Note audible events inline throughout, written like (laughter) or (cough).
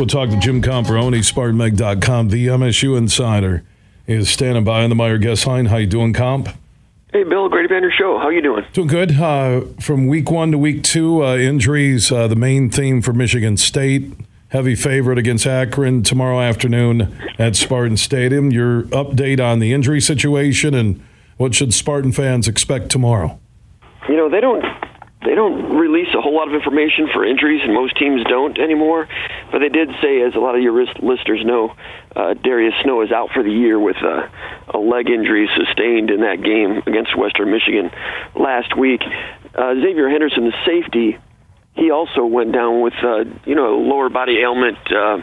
we'll talk to Jim Comparoni, SpartanMag.com. The MSU Insider is standing by on the Meijer guest line. How you doing, Comp? Hey, Bill. Great to be on your show. How you doing? Doing good. Uh, from week one to week two, uh, injuries, uh, the main theme for Michigan State. Heavy favorite against Akron tomorrow afternoon at Spartan Stadium. Your update on the injury situation and what should Spartan fans expect tomorrow? You know, they don't they don't release a whole lot of information for injuries, and most teams don't anymore. But they did say, as a lot of your listeners know, uh, Darius Snow is out for the year with uh, a leg injury sustained in that game against Western Michigan last week. Uh, Xavier Henderson, the safety, he also went down with uh, you know a lower body ailment. Uh,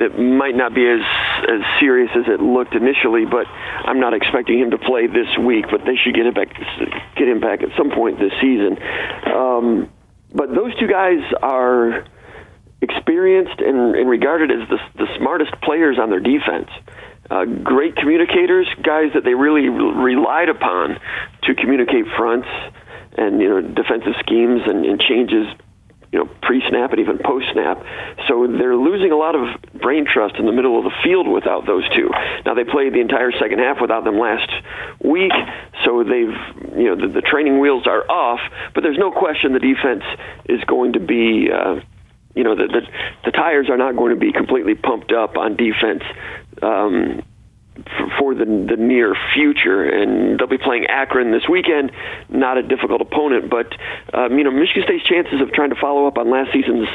that might not be as as serious as it looked initially, but I'm not expecting him to play this week. But they should get him back get him back at some point this season. Um, but those two guys are experienced and, and regarded as the, the smartest players on their defense. Uh, great communicators, guys that they really relied upon to communicate fronts and you know defensive schemes and, and changes you know, pre-snap and even post-snap. So they're losing a lot of brain trust in the middle of the field without those two. Now they played the entire second half without them last week, so they've, you know, the, the training wheels are off. But there's no question the defense is going to be. Uh, you know the, the the tires are not going to be completely pumped up on defense um, for the the near future, and they'll be playing Akron this weekend. Not a difficult opponent, but um, you know Michigan State's chances of trying to follow up on last season's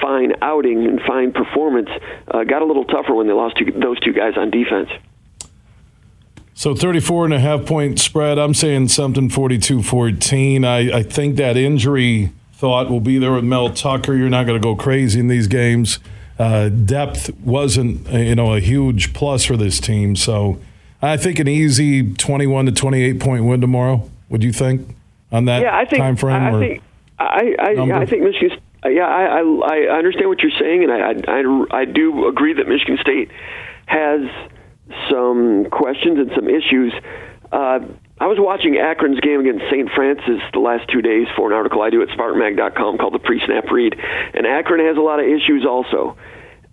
fine outing and fine performance uh, got a little tougher when they lost to those two guys on defense. So 34 and a half point spread. I'm saying something 42 14. I, I think that injury thought we'll be there with Mel Tucker. You're not going to go crazy in these games uh, depth wasn't you know a huge plus for this team. So I think an easy 21 to 28 point win tomorrow. Would you think on that yeah, I think, time frame? I, I think I, I, I think Michigan. Yeah, I, I I understand what you're saying, and I, I I do agree that Michigan State has some questions and some issues. Uh, I was watching Akron's game against St. Francis the last two days for an article I do at SpartanMag.com called the Pre-Snap Read, and Akron has a lot of issues also.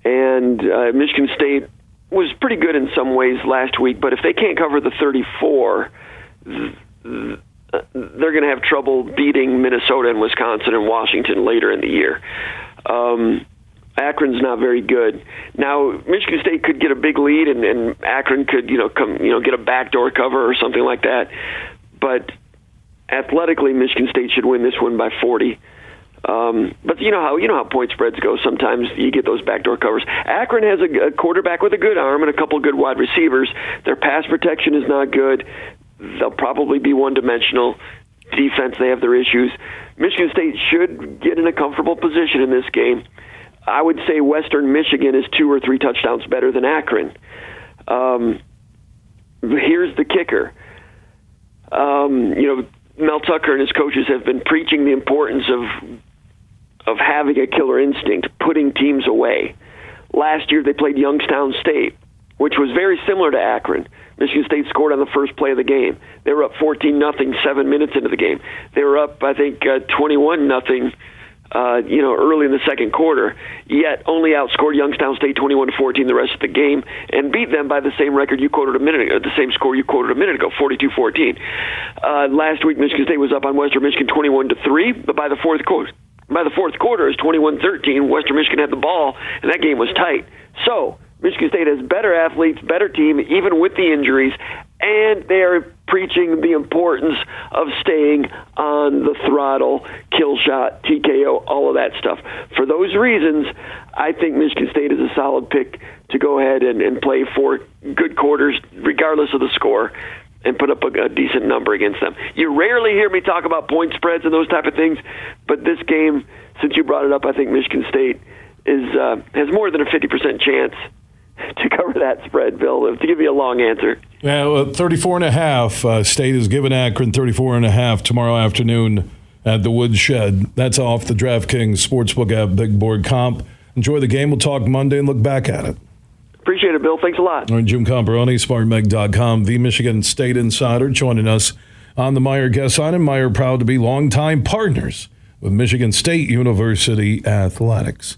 And uh, Michigan State was pretty good in some ways last week, but if they can't cover the 34, they're going to have trouble beating Minnesota and Wisconsin and Washington later in the year. Um, Akron's not very good. Now, Michigan State could get a big lead, and, and Akron could, you know, come, you know, get a backdoor cover or something like that. But athletically, Michigan State should win this one by 40. Um, but you know how you know how point spreads go. Sometimes you get those backdoor covers. Akron has a, a quarterback with a good arm and a couple good wide receivers. Their pass protection is not good. They'll probably be one dimensional. Defense, they have their issues. Michigan State should get in a comfortable position in this game. I would say Western Michigan is two or three touchdowns better than Akron. Um, here's the kicker. Um, you know, Mel Tucker and his coaches have been preaching the importance of of having a killer instinct, putting teams away. Last year they played Youngstown State, which was very similar to Akron. Michigan State scored on the first play of the game. They were up 14 nothing 7 minutes into the game. They were up I think uh, 21 nothing uh, you know, early in the second quarter, yet only outscored Youngstown State 21 to 14 the rest of the game and beat them by the same record you quoted a minute ago, the same score you quoted a minute ago, 42-14. Uh, last week, Michigan State was up on Western Michigan 21 to 3, but by the fourth quarter, by the fourth quarter, it's 21-13. Western Michigan had the ball, and that game was tight. So Michigan State has better athletes, better team, even with the injuries, and they are preaching the importance of staying on the throttle, kill shot, TKO, all of that stuff. For those reasons, I think Michigan State is a solid pick to go ahead and, and play four good quarters, regardless of the score, and put up a, a decent number against them. You rarely hear me talk about point spreads and those type of things, but this game, since you brought it up, I think Michigan State is uh, has more than a 50% chance (laughs) to cover that spread, Bill, to give you a long answer. Yeah, well, 34 and a half. Uh, State is giving Akron 34 and a half tomorrow afternoon at the Woodshed. That's off the DraftKings Sportsbook app, Big Board Comp. Enjoy the game. We'll talk Monday and look back at it. Appreciate it, Bill. Thanks a lot. All right, Jim Comparoni, SpartanMag.com, the Michigan State Insider, joining us on the Meijer guest line. And Meijer proud to be longtime partners with Michigan State University Athletics.